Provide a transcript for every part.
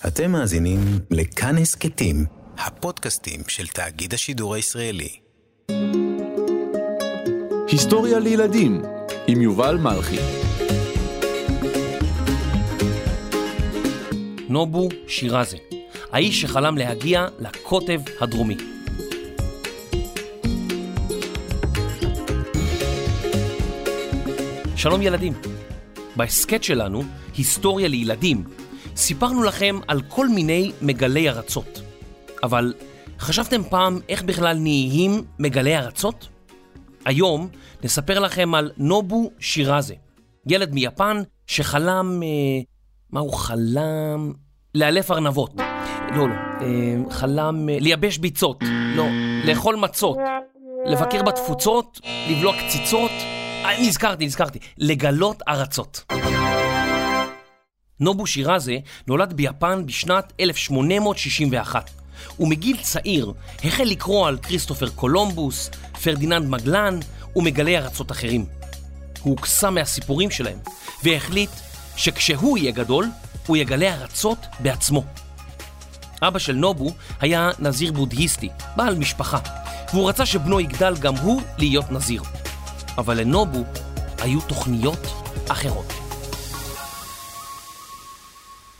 אתם מאזינים לכאן הסכתים, הפודקאסטים של תאגיד השידור הישראלי. היסטוריה לילדים עם יובל מלכי. נובו שירזה, האיש שחלם להגיע לקוטב הדרומי. שלום ילדים, בהסכת שלנו, היסטוריה לילדים, סיפרנו לכם על כל מיני מגלי ארצות. אבל חשבתם פעם איך בכלל נהיים מגלי ארצות? היום נספר לכם על נובו שירזה, ילד מיפן שחלם... אה, מה הוא חלם? לאלף ארנבות. לא, לא. אה, חלם אה, לייבש ביצות. לא. לאכול מצות. לבקר בתפוצות, לבלוע קציצות. אה, נזכרתי, נזכרתי. לגלות ארצות. נובו שירזה נולד ביפן בשנת 1861. ומגיל צעיר החל לקרוא על כריסטופר קולומבוס, פרדיננד מגלן ומגלי ארצות אחרים. הוא הוקסם מהסיפורים שלהם, והחליט שכשהוא יהיה גדול, הוא יגלה ארצות בעצמו. אבא של נובו היה נזיר בודהיסטי, בעל משפחה, והוא רצה שבנו יגדל גם הוא להיות נזיר. אבל לנובו היו תוכניות אחרות.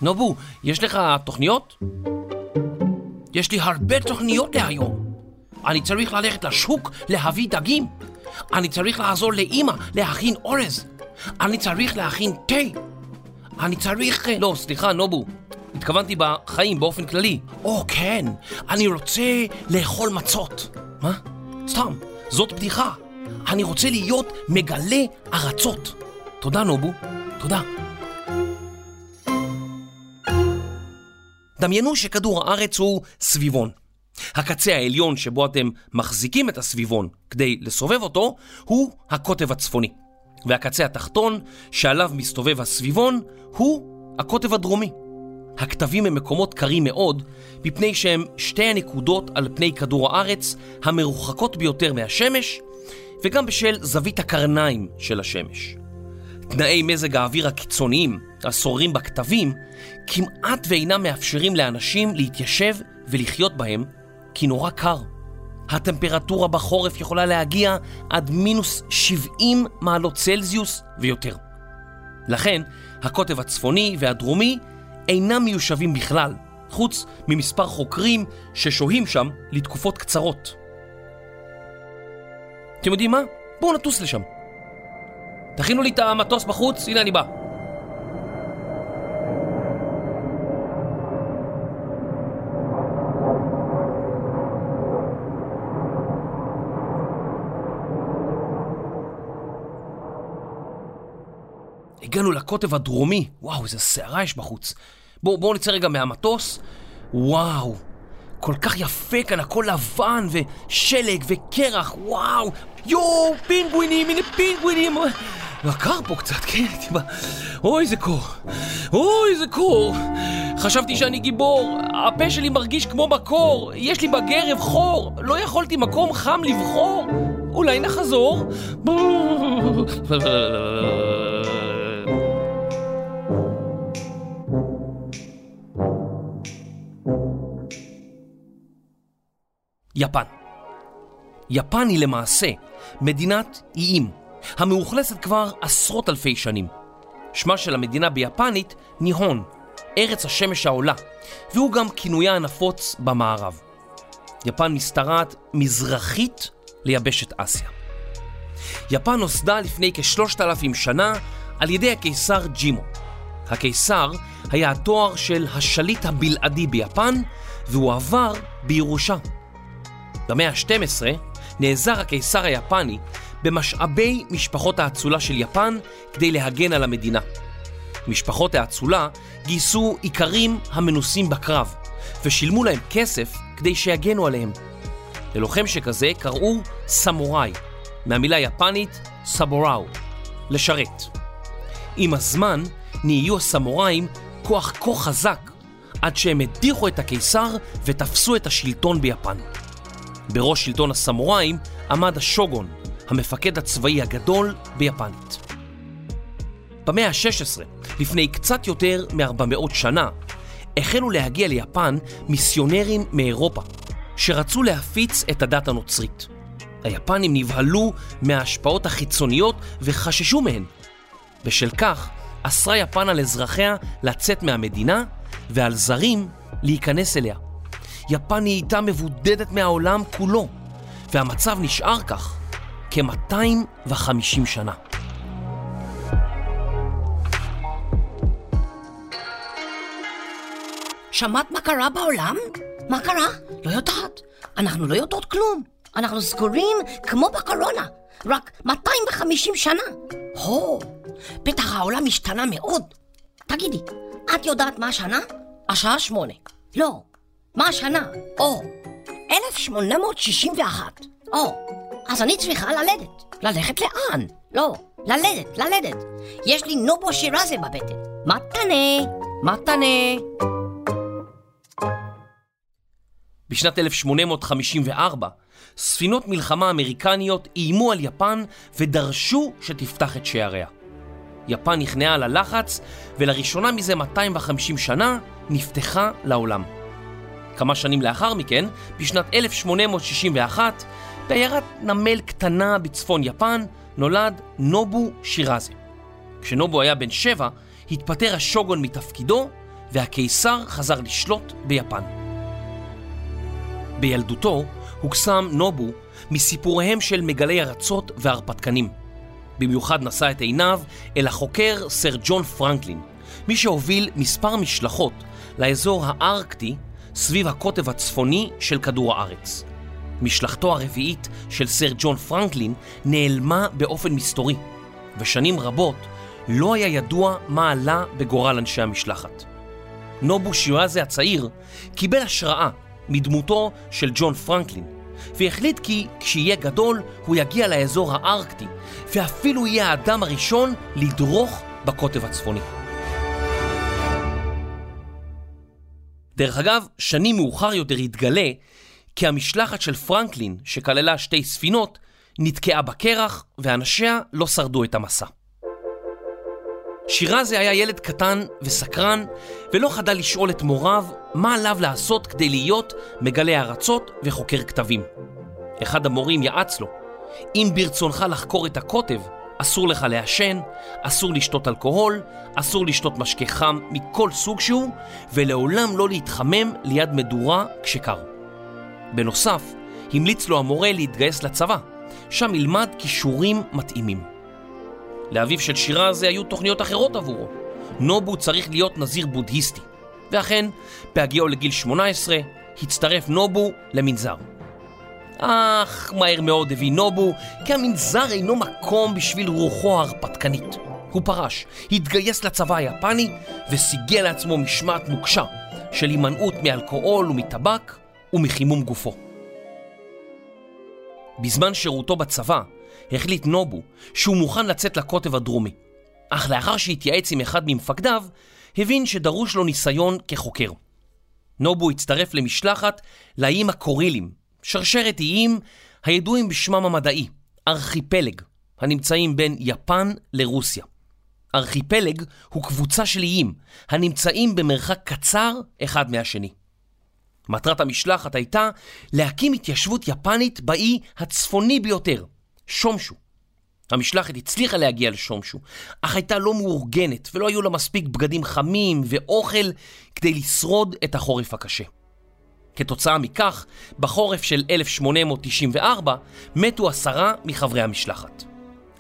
נובו, יש לך תוכניות? יש לי הרבה תוכניות להיום. אני צריך ללכת לשוק להביא דגים. אני צריך לעזור לאימא להכין אורז. אני צריך להכין תה. אני צריך... לא, סליחה, נובו. התכוונתי בחיים באופן כללי. או, כן, אני רוצה לאכול מצות. מה? סתם, זאת בדיחה. אני רוצה להיות מגלה ארצות. תודה, נובו. תודה. דמיינו שכדור הארץ הוא סביבון. הקצה העליון שבו אתם מחזיקים את הסביבון כדי לסובב אותו הוא הקוטב הצפוני. והקצה התחתון שעליו מסתובב הסביבון הוא הקוטב הדרומי. הכתבים הם מקומות קרים מאוד מפני שהם שתי הנקודות על פני כדור הארץ המרוחקות ביותר מהשמש וגם בשל זווית הקרניים של השמש. תנאי מזג האוויר הקיצוניים השוררים בכתבים כמעט ואינם מאפשרים לאנשים להתיישב ולחיות בהם כי נורא קר. הטמפרטורה בחורף יכולה להגיע עד מינוס 70 מעלות צלזיוס ויותר. לכן, הקוטב הצפוני והדרומי אינם מיושבים בכלל, חוץ ממספר חוקרים ששוהים שם לתקופות קצרות. אתם יודעים מה? בואו נטוס לשם. תכינו לי את המטוס בחוץ, הנה אני בא. הגענו לקוטב הדרומי, וואו, איזה סערה יש בחוץ. בואו בוא נצא רגע מהמטוס. וואו, כל כך יפה כאן, הכל לבן ושלג וקרח, וואו. יואו, פינגווינים, הנה פינגווינים. קר פה קצת, כן, טיפה. אוי, איזה קור. אוי, איזה קור. חשבתי שאני גיבור, הפה שלי מרגיש כמו בקור, יש לי בגרב חור, לא יכולתי מקום חם לבחור. אולי נחזור? יפן. יפן היא למעשה מדינת איים, המאוכלסת כבר עשרות אלפי שנים. שמה של המדינה ביפנית ניהון, ארץ השמש העולה, והוא גם כינויה הנפוץ במערב. יפן משתרעת מזרחית ליבשת אסיה. יפן נוסדה לפני כשלושת אלפים שנה על ידי הקיסר ג'ימו. הקיסר היה התואר של השליט הבלעדי ביפן, והוא עבר בירושה. במאה ה-12 נעזר הקיסר היפני במשאבי משפחות האצולה של יפן כדי להגן על המדינה. משפחות האצולה גייסו איכרים המנוסים בקרב ושילמו להם כסף כדי שיגנו עליהם. ללוחם שכזה קראו סמוראי, מהמילה יפנית סבוראו, לשרת. עם הזמן נהיו הסמוראים כוח כה חזק עד שהם הדיחו את הקיסר ותפסו את השלטון ביפן. בראש שלטון הסמוראים עמד השוגון, המפקד הצבאי הגדול ביפנית. במאה ה-16, לפני קצת יותר מ-400 שנה, החלו להגיע ליפן מיסיונרים מאירופה, שרצו להפיץ את הדת הנוצרית. היפנים נבהלו מההשפעות החיצוניות וחששו מהן. בשל כך, אסרה יפן על אזרחיה לצאת מהמדינה ועל זרים להיכנס אליה. יפן נהייתה מבודדת מהעולם כולו, והמצב נשאר כך כ-250 שנה. שמעת מה קרה בעולם? מה קרה? לא יודעת. אנחנו לא יודעות כלום. אנחנו סגורים כמו בקורונה. רק 250 שנה. הו, בטח העולם השתנה מאוד. תגידי, את יודעת מה השנה? השעה שמונה. לא. מה השנה? או, 1861. או, אז אני צריכה ללדת. ללכת לאן? לא, ללדת, ללדת. יש לי נובו שירזה בבטן. מתנה, מתנה. בשנת 1854, ספינות מלחמה אמריקניות איימו על יפן ודרשו שתפתח את שעריה. יפן נכנעה ללחץ, ולראשונה מזה 250 שנה נפתחה לעולם. כמה שנים לאחר מכן, בשנת 1861, בעיירת נמל קטנה בצפון יפן, נולד נובו שירזה. כשנובו היה בן שבע, התפטר השוגון מתפקידו, והקיסר חזר לשלוט ביפן. בילדותו הוקסם נובו מסיפוריהם של מגלי ארצות והרפתקנים. במיוחד נשא את עיניו אל החוקר סר ג'ון פרנקלין, מי שהוביל מספר משלחות לאזור הארקטי סביב הקוטב הצפוני של כדור הארץ. משלחתו הרביעית של סר ג'ון פרנקלין נעלמה באופן מסתורי, ושנים רבות לא היה ידוע מה עלה בגורל אנשי המשלחת. נובו שיואזה הצעיר קיבל השראה מדמותו של ג'ון פרנקלין, והחליט כי כשיהיה גדול הוא יגיע לאזור הארקטי, ואפילו יהיה האדם הראשון לדרוך בקוטב הצפוני. דרך אגב, שנים מאוחר יותר התגלה כי המשלחת של פרנקלין, שכללה שתי ספינות, נתקעה בקרח ואנשיה לא שרדו את המסע. שירזה היה ילד קטן וסקרן, ולא חדל לשאול את מוריו מה עליו לעשות כדי להיות מגלה ארצות וחוקר כתבים. אחד המורים יעץ לו, אם ברצונך לחקור את הקוטב, אסור לך לעשן, אסור לשתות אלכוהול, אסור לשתות משקה חם מכל סוג שהוא, ולעולם לא להתחמם ליד מדורה כשקר. בנוסף, המליץ לו המורה להתגייס לצבא, שם ילמד כישורים מתאימים. לאביו של שירה הזה היו תוכניות אחרות עבורו. נובו צריך להיות נזיר בודהיסטי. ואכן, בהגיעו לגיל 18, הצטרף נובו למנזר. אך מהר מאוד הבין נובו כי המנזר אינו מקום בשביל רוחו ההרפתקנית. הוא פרש, התגייס לצבא היפני וסיגל לעצמו משמעת נוקשה של הימנעות מאלכוהול ומטבק ומחימום גופו. בזמן שירותו בצבא החליט נובו שהוא מוכן לצאת לקוטב הדרומי. אך לאחר שהתייעץ עם אחד ממפקדיו, הבין שדרוש לו ניסיון כחוקר. נובו הצטרף למשלחת לאיים הקורילים, שרשרת איים הידועים בשמם המדעי, ארכיפלג, הנמצאים בין יפן לרוסיה. ארכיפלג הוא קבוצה של איים הנמצאים במרחק קצר אחד מהשני. מטרת המשלחת הייתה להקים התיישבות יפנית באי הצפוני ביותר, שמשו. המשלחת הצליחה להגיע לשמשו, אך הייתה לא מאורגנת ולא היו לה מספיק בגדים חמים ואוכל כדי לשרוד את החורף הקשה. כתוצאה מכך, בחורף של 1894 מתו עשרה מחברי המשלחת.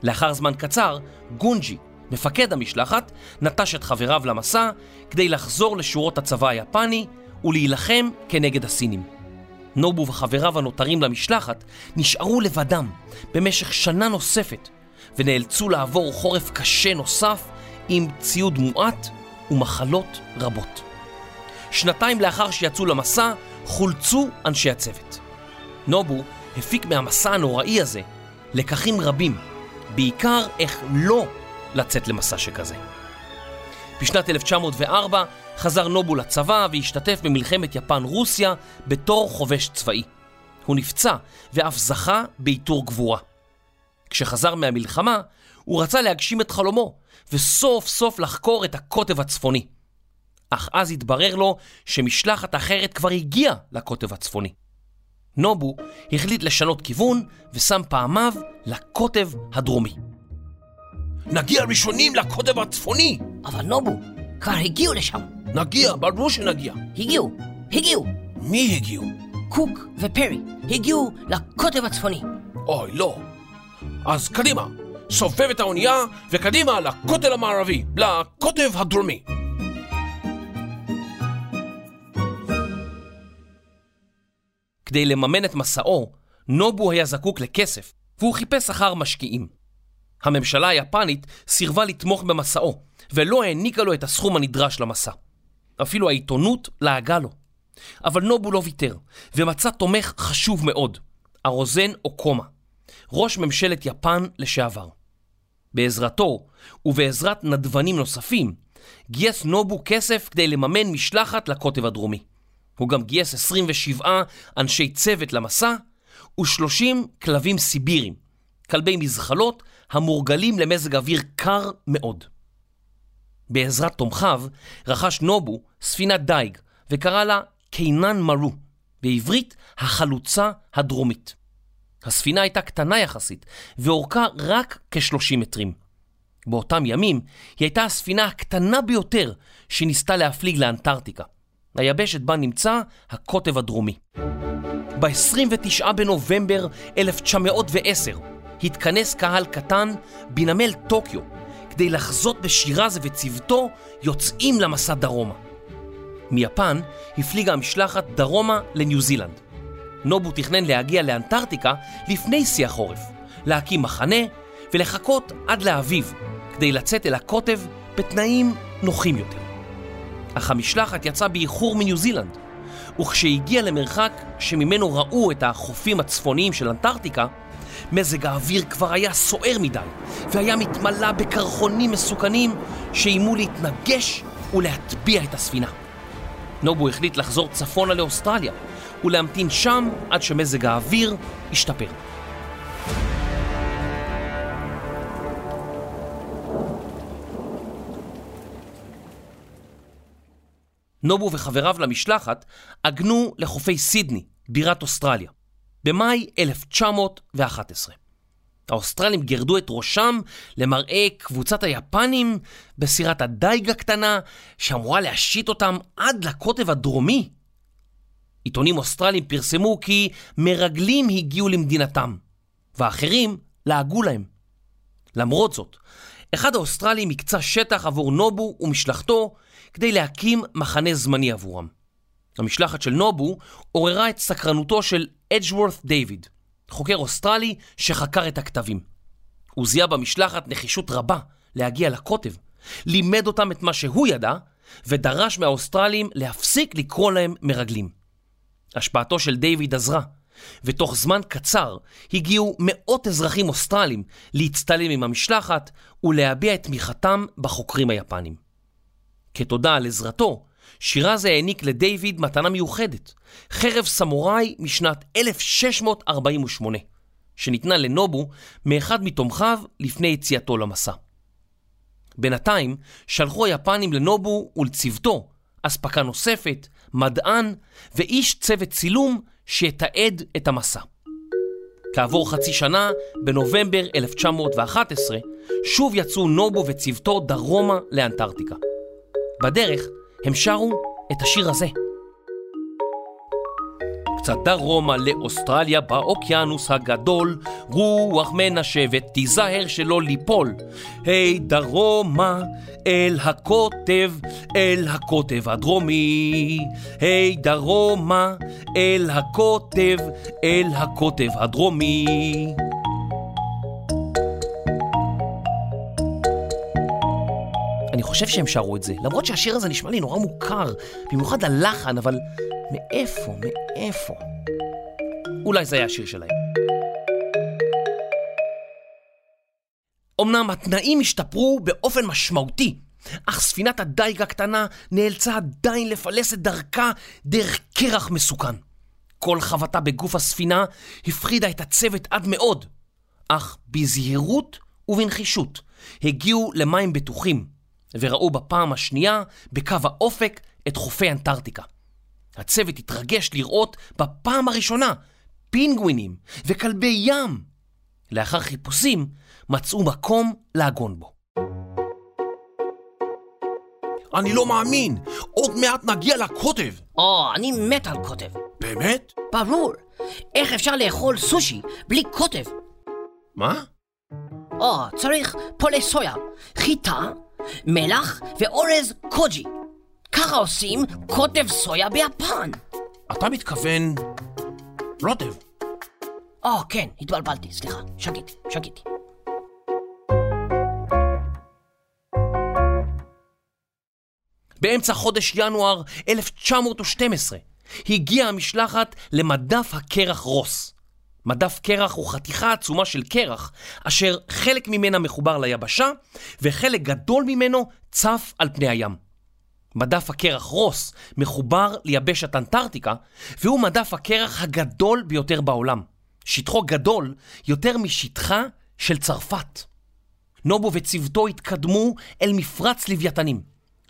לאחר זמן קצר, גונג'י, מפקד המשלחת, נטש את חבריו למסע כדי לחזור לשורות הצבא היפני ולהילחם כנגד הסינים. נובו וחבריו הנותרים למשלחת נשארו לבדם במשך שנה נוספת ונאלצו לעבור חורף קשה נוסף עם ציוד מועט ומחלות רבות. שנתיים לאחר שיצאו למסע, חולצו אנשי הצוות. נובו הפיק מהמסע הנוראי הזה לקחים רבים, בעיקר איך לא לצאת למסע שכזה. בשנת 1904 חזר נובו לצבא והשתתף במלחמת יפן-רוסיה בתור חובש צבאי. הוא נפצע ואף זכה בעיטור גבורה. כשחזר מהמלחמה, הוא רצה להגשים את חלומו וסוף סוף לחקור את הקוטב הצפוני. אך אז התברר לו שמשלחת אחרת כבר הגיעה לקוטב הצפוני. נובו החליט לשנות כיוון ושם פעמיו לקוטב הדרומי. נגיע ראשונים לקוטב הצפוני! אבל נובו, כבר הגיעו לשם. נגיע, ברור שנגיע. הגיעו, הגיעו. מי הגיעו? קוק ופרי הגיעו לקוטב הצפוני. אוי, לא. אז קדימה, סובב את האונייה וקדימה לכותל המערבי, לקוטב הדרומי. כדי לממן את מסעו, נובו היה זקוק לכסף, והוא חיפש אחר משקיעים. הממשלה היפנית סירבה לתמוך במסעו, ולא העניקה לו את הסכום הנדרש למסע. אפילו העיתונות לעגה לו. אבל נובו לא ויתר, ומצא תומך חשוב מאוד, ארוזן אוקומה, ראש ממשלת יפן לשעבר. בעזרתו, ובעזרת נדבנים נוספים, גייס נובו כסף כדי לממן משלחת לקוטב הדרומי. הוא גם גייס 27 אנשי צוות למסע ו-30 כלבים סיבירים, כלבי מזחלות המורגלים למזג אוויר קר מאוד. בעזרת תומכיו רכש נובו ספינת דייג וקרא לה קיינן מרו, בעברית החלוצה הדרומית. הספינה הייתה קטנה יחסית ואורכה רק כ-30 מטרים. באותם ימים היא הייתה הספינה הקטנה ביותר שניסתה להפליג לאנטארקטיקה, היבשת בה נמצא הקוטב הדרומי. ב-29 בנובמבר 1910 התכנס קהל קטן בנמל טוקיו כדי לחזות בשירזה וצוותו יוצאים למסע דרומה. מיפן הפליגה המשלחת דרומה לניו זילנד. נובו תכנן להגיע לאנטארקטיקה לפני שיא החורף, להקים מחנה ולחכות עד לאביב כדי לצאת אל הקוטב בתנאים נוחים יותר. אך המשלחת יצאה באיחור מניו זילנד, וכשהגיע למרחק שממנו ראו את החופים הצפוניים של אנטארקטיקה, מזג האוויר כבר היה סוער מדי, והיה מתמלא בקרחונים מסוכנים שאיימו להתנגש ולהטביע את הספינה. נובו החליט לחזור צפונה לאוסטרליה ולהמתין שם עד שמזג האוויר ישתפר. נובו וחבריו למשלחת עגנו לחופי סידני, בירת אוסטרליה, במאי 1911. האוסטרלים גרדו את ראשם למראה קבוצת היפנים בסירת הדייג הקטנה שאמורה להשיט אותם עד לקוטב הדרומי. עיתונים אוסטרליים פרסמו כי מרגלים הגיעו למדינתם, ואחרים לעגו להם. למרות זאת, אחד האוסטרלים הקצה שטח עבור נובו ומשלחתו כדי להקים מחנה זמני עבורם. המשלחת של נובו עוררה את סקרנותו של אדג'וורת דיוויד, חוקר אוסטרלי שחקר את הקטבים. הוא זיהה במשלחת נחישות רבה להגיע לקוטב, לימד אותם את מה שהוא ידע, ודרש מהאוסטרלים להפסיק לקרוא להם מרגלים. השפעתו של דיוויד עזרה, ותוך זמן קצר הגיעו מאות אזרחים אוסטרלים להצטלם עם המשלחת ולהביע את תמיכתם בחוקרים היפנים. כתודה על עזרתו, שירזה העניק לדיוויד מתנה מיוחדת, חרב סמוראי משנת 1648, שניתנה לנובו מאחד מתומכיו לפני יציאתו למסע. בינתיים שלחו היפנים לנובו ולצוותו אספקה נוספת, מדען ואיש צוות צילום שיתעד את המסע. כעבור חצי שנה, בנובמבר 1911, שוב יצאו נובו וצוותו דרומה לאנטארקטיקה. בדרך הם שרו את השיר הזה. קצת דרומה לאוסטרליה באוקיינוס הגדול, רוח מנשבת, תיזהר שלא ליפול. היי דרומה, אל הקוטב, אל הקוטב הדרומי. היי דרומה, אל הקוטב, אל הקוטב הדרומי. חושב שהם שרו את זה, למרות שהשיר הזה נשמע לי נורא מוכר, במיוחד הלחן, אבל מאיפה, מאיפה? אולי זה היה השיר שלהם. אמנם התנאים השתפרו באופן משמעותי, אך ספינת הדייג הקטנה נאלצה עדיין לפלס את דרכה דרך קרח מסוכן. כל חבטה בגוף הספינה הפחידה את הצוות עד מאוד, אך בזהירות ובנחישות הגיעו למים בטוחים, וראו בפעם השנייה בקו האופק את חופי אנטארקטיקה. הצוות התרגש לראות בפעם הראשונה פינגווינים וכלבי ים. לאחר חיפושים מצאו מקום לעגון בו. אני לא מאמין! עוד מעט נגיע לקוטב! או, אני מת על קוטב. באמת? ברור. איך אפשר לאכול סושי בלי קוטב? מה? או, צריך פולי סויה, חיטה, מלח ואורז קוג'י. ככה עושים קוטב סויה ביפן. אתה מתכוון... רוטב. או, כן, התבלבלתי, סליחה, שגיתי, שגיתי. באמצע חודש ינואר 1912 הגיעה המשלחת למדף הקרח רוס. מדף קרח הוא חתיכה עצומה של קרח, אשר חלק ממנה מחובר ליבשה, וחלק גדול ממנו צף על פני הים. מדף הקרח רוס מחובר ליבשת אנטארקטיקה, והוא מדף הקרח הגדול ביותר בעולם. שטחו גדול יותר משטחה של צרפת. נובו וצוותו התקדמו אל מפרץ לוויתנים,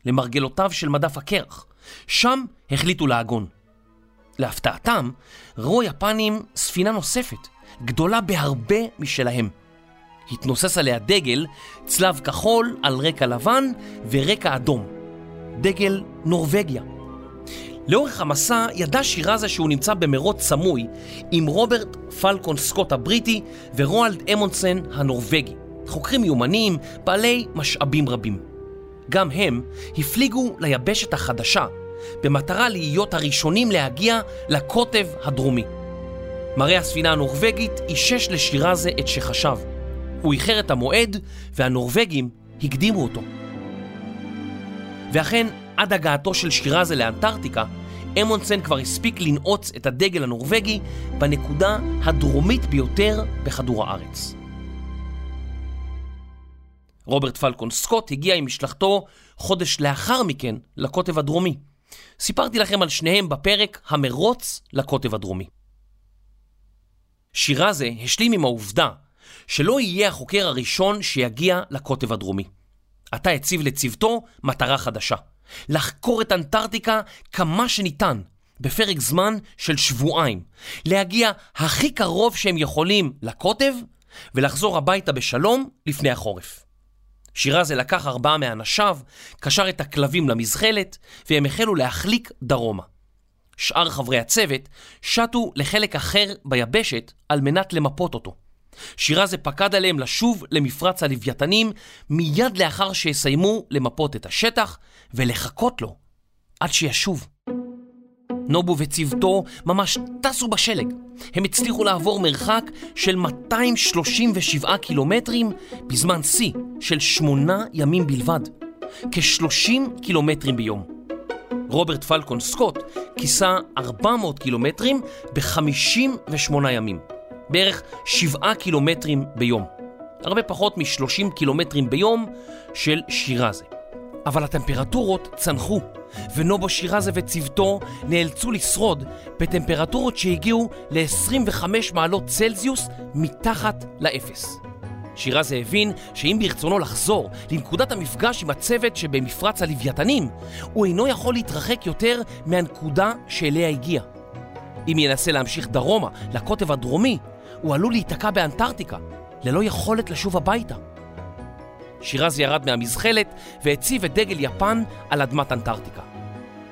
למרגלותיו של מדף הקרח. שם החליטו לעגון. להפתעתם, ראו יפנים ספינה נוספת, גדולה בהרבה משלהם. התנוסס עליה דגל, צלב כחול על רקע לבן ורקע אדום. דגל נורבגיה. לאורך המסע ידע שירזה שהוא נמצא במרוץ סמוי עם רוברט פלקון סקוט הבריטי ורואלד אמונסן הנורבגי. חוקרים מיומנים, בעלי משאבים רבים. גם הם הפליגו ליבשת החדשה במטרה להיות הראשונים להגיע לקוטב הדרומי. מראה הספינה הנורבגית אישש לשירזה את שחשב. הוא איחר את המועד והנורבגים הקדימו אותו. ואכן, עד הגעתו של שירזה לאנטארקטיקה, אמונסן כבר הספיק לנעוץ את הדגל הנורבגי בנקודה הדרומית ביותר בכדור הארץ. רוברט פלקון סקוט הגיע עם משלחתו חודש לאחר מכן לקוטב הדרומי. סיפרתי לכם על שניהם בפרק המרוץ לקוטב הדרומי. שירזה השלים עם העובדה שלא יהיה החוקר הראשון שיגיע לקוטב הדרומי. עתה הציב לצוותו מטרה חדשה, לחקור את אנטארקטיקה כמה שניתן, בפרק זמן של שבועיים, להגיע הכי קרוב שהם יכולים לקוטב ולחזור הביתה בשלום לפני החורף. שירזה לקח ארבעה מאנשיו, קשר את הכלבים למזחלת, והם החלו להחליק דרומה. שאר חברי הצוות שטו לחלק אחר ביבשת על מנת למפות אותו. שירזה פקד עליהם לשוב למפרץ הלוויתנים מיד לאחר שיסיימו למפות את השטח ולחכות לו עד שישוב. נובו וצוותו ממש טסו בשלג. הם הצליחו לעבור מרחק של 237 קילומטרים בזמן שיא של שמונה ימים בלבד. כ-30 קילומטרים ביום. רוברט פלקון סקוט כיסה 400 קילומטרים ב-58 ימים. בערך 7 קילומטרים ביום. הרבה פחות מ-30 קילומטרים ביום של שירזה. אבל הטמפרטורות צנחו, ונובו שירזה וצוותו נאלצו לשרוד בטמפרטורות שהגיעו ל-25 מעלות צלזיוס מתחת לאפס. שירזה הבין שאם ברצונו לחזור לנקודת המפגש עם הצוות שבמפרץ הלוויתנים, הוא אינו יכול להתרחק יותר מהנקודה שאליה הגיע. אם ינסה להמשיך דרומה, לקוטב הדרומי, הוא עלול להיתקע באנטארקטיקה, ללא יכולת לשוב הביתה. שירז ירד מהמזחלת והציב את דגל יפן על אדמת אנטארקטיקה.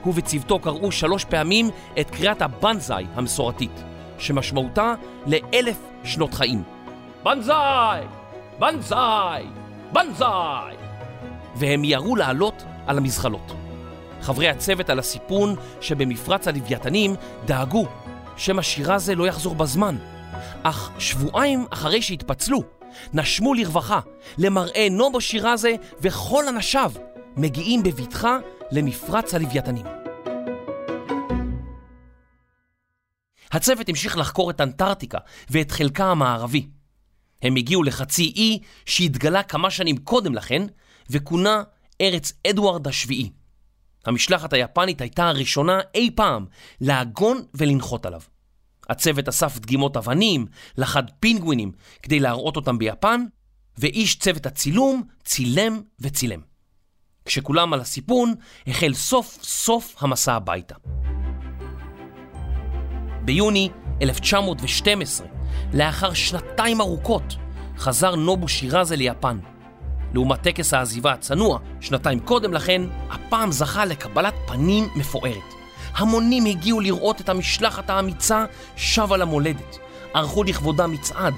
הוא וצוותו קראו שלוש פעמים את קריאת הבנזאי המסורתית, שמשמעותה לאלף שנות חיים. בנזאי! בנזאי! בנזאי! והם ירו לעלות על המזחלות. חברי הצוות על הסיפון שבמפרץ הלוויתנים דאגו שמא שירזה לא יחזור בזמן. אך שבועיים אחרי שהתפצלו, נשמו לרווחה, למראה נובו שירזה וכל אנשיו מגיעים בבטחה למפרץ הלוויתנים. הצוות המשיך לחקור את אנטארקטיקה ואת חלקה המערבי. הם הגיעו לחצי אי שהתגלה כמה שנים קודם לכן וכונה ארץ אדוארד השביעי. המשלחת היפנית הייתה הראשונה אי פעם לעגון ולנחות עליו. הצוות אסף דגימות אבנים, לחד פינגווינים כדי להראות אותם ביפן, ואיש צוות הצילום צילם וצילם. כשכולם על הסיפון, החל סוף סוף המסע הביתה. ביוני 1912, לאחר שנתיים ארוכות, חזר נובו שירזה ליפן. לעומת טקס העזיבה הצנוע, שנתיים קודם לכן, הפעם זכה לקבלת פנים מפוארת. המונים הגיעו לראות את המשלחת האמיצה שבה למולדת. ערכו לכבודה מצעד,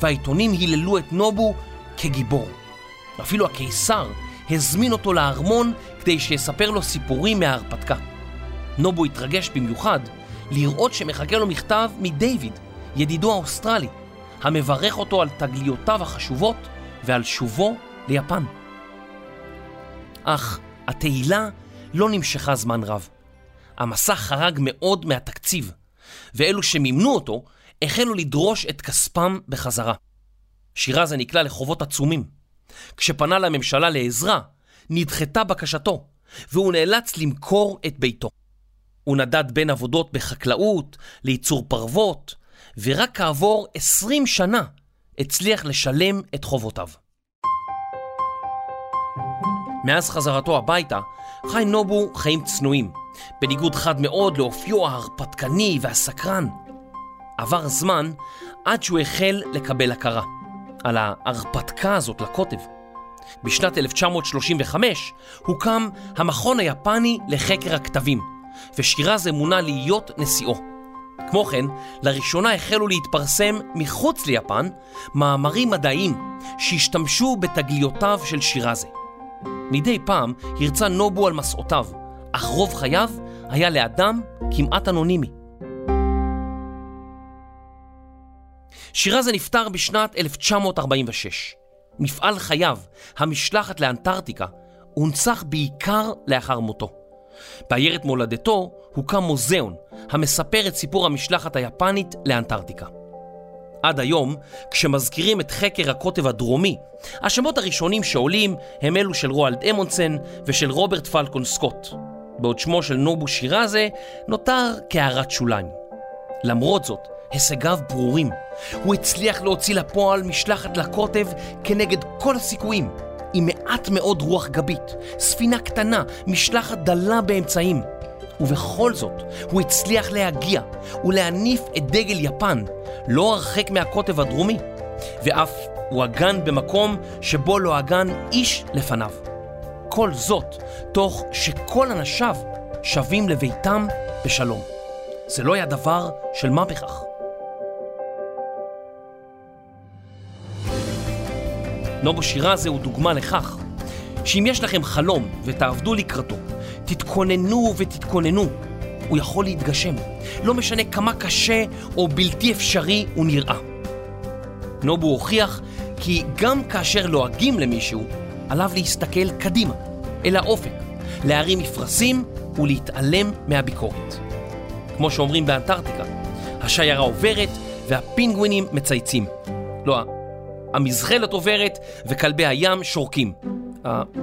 והעיתונים היללו את נובו כגיבור. אפילו הקיסר הזמין אותו לארמון כדי שיספר לו סיפורים מההרפתקה. נובו התרגש במיוחד לראות שמחכה לו מכתב מדייוויד, ידידו האוסטרלי, המברך אותו על תגליותיו החשובות ועל שובו ליפן. אך התהילה לא נמשכה זמן רב. המסע חרג מאוד מהתקציב, ואלו שמימנו אותו החלו לדרוש את כספם בחזרה. שירזה נקלע לחובות עצומים. כשפנה לממשלה לעזרה, נדחתה בקשתו, והוא נאלץ למכור את ביתו. הוא נדד בין עבודות בחקלאות, לייצור פרוות, ורק כעבור 20 שנה הצליח לשלם את חובותיו. מאז חזרתו הביתה, חי נובו חיים צנועים, בניגוד חד מאוד לאופיו ההרפתקני והסקרן. עבר זמן עד שהוא החל לקבל הכרה על ההרפתקה הזאת לקוטב. בשנת 1935 הוקם המכון היפני לחקר הכתבים, ושירז מונה להיות נשיאו. כמו כן, לראשונה החלו להתפרסם מחוץ ליפן מאמרים מדעיים שהשתמשו בתגליותיו של שירזה. מדי פעם הרצה נובו על מסעותיו, אך רוב חייו היה לאדם כמעט אנונימי. שירזה נפטר בשנת 1946. מפעל חייו, המשלחת לאנטארקטיקה, הונצח בעיקר לאחר מותו. בעיירת מולדתו הוקם מוזיאון המספר את סיפור המשלחת היפנית לאנטארקטיקה. עד היום, כשמזכירים את חקר הקוטב הדרומי, השמות הראשונים שעולים הם אלו של רואלד אמונסן ושל רוברט פלקון סקוט, בעוד שמו של נובו שירזה נותר כהערת שוליים. למרות זאת, הישגיו ברורים. הוא הצליח להוציא לפועל משלחת לקוטב כנגד כל הסיכויים, עם מעט מאוד רוח גבית, ספינה קטנה, משלחת דלה באמצעים. ובכל זאת, הוא הצליח להגיע ולהניף את דגל יפן, לא הרחק מהקוטב הדרומי, ואף הוא הגן במקום שבו לא הגן איש לפניו. כל זאת, תוך שכל אנשיו שבים לביתם בשלום. זה לא היה דבר של מה בכך. נובו שירזה הוא דוגמה לכך שאם יש לכם חלום ותעבדו לקראתו, תתכוננו ותתכוננו, הוא יכול להתגשם. לא משנה כמה קשה או בלתי אפשרי הוא נראה. נובו הוכיח כי גם כאשר לועגים למישהו, עליו להסתכל קדימה, אל האופק, להרים מפרשים ולהתעלם מהביקורת. כמו שאומרים באנטארקטיקה, השיירה עוברת והפינגווינים מצייצים. לא, המזחלת עוברת וכלבי הים שורקים.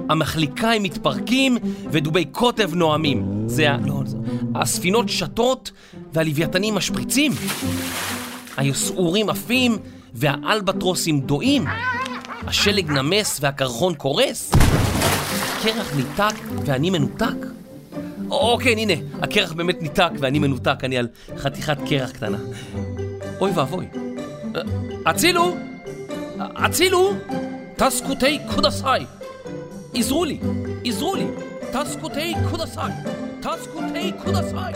המחליקאים מתפרקים ודובי קוטב נואמים. זה ה... לא, זה... הספינות שטות והלוויתנים משפריצים. היסעורים עפים והאלבטרוסים דועים. השלג נמס והקרחון קורס. הקרח ניתק ואני מנותק. או כן, הנה, הקרח באמת ניתק ואני מנותק, אני על חתיכת קרח קטנה. אוי ואבוי. הצילו! הצילו! טסקוטי קודסאי! עזרו לי! עזרו לי! טסקוטי קודסאי! טסקוטי קודסאי!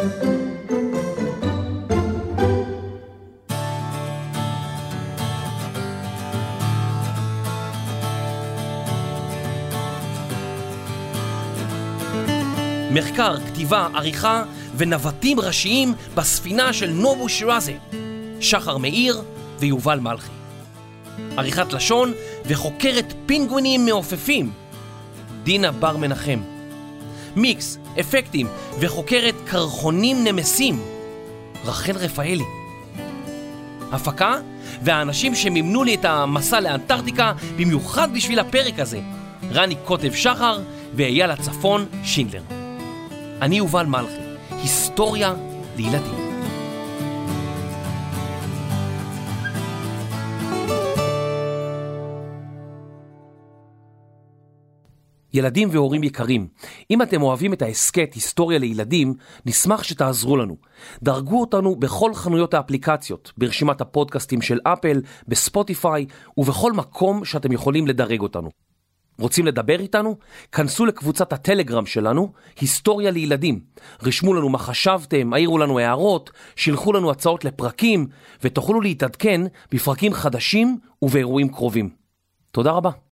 מחקר, כתיבה, עריכה ונווטים ראשיים בספינה של נובו שירזה, שחר מאיר ויובל מלכי. עריכת לשון וחוקרת פינגווינים מעופפים, דינה בר מנחם. מיקס, אפקטים וחוקרת קרחונים נמסים, רחל רפאלי. הפקה והאנשים שמימנו לי את המסע לאנטארקטיקה במיוחד בשביל הפרק הזה, רני קוטב שחר ואייל הצפון שינדלר. אני יובל מלכי, היסטוריה לילדים. ילדים והורים יקרים, אם אתם אוהבים את ההסכת היסטוריה לילדים, נשמח שתעזרו לנו. דרגו אותנו בכל חנויות האפליקציות, ברשימת הפודקאסטים של אפל, בספוטיפיי ובכל מקום שאתם יכולים לדרג אותנו. רוצים לדבר איתנו? כנסו לקבוצת הטלגרם שלנו, היסטוריה לילדים. רשמו לנו מה חשבתם, העירו לנו הערות, שילחו לנו הצעות לפרקים, ותוכלו להתעדכן בפרקים חדשים ובאירועים קרובים. תודה רבה.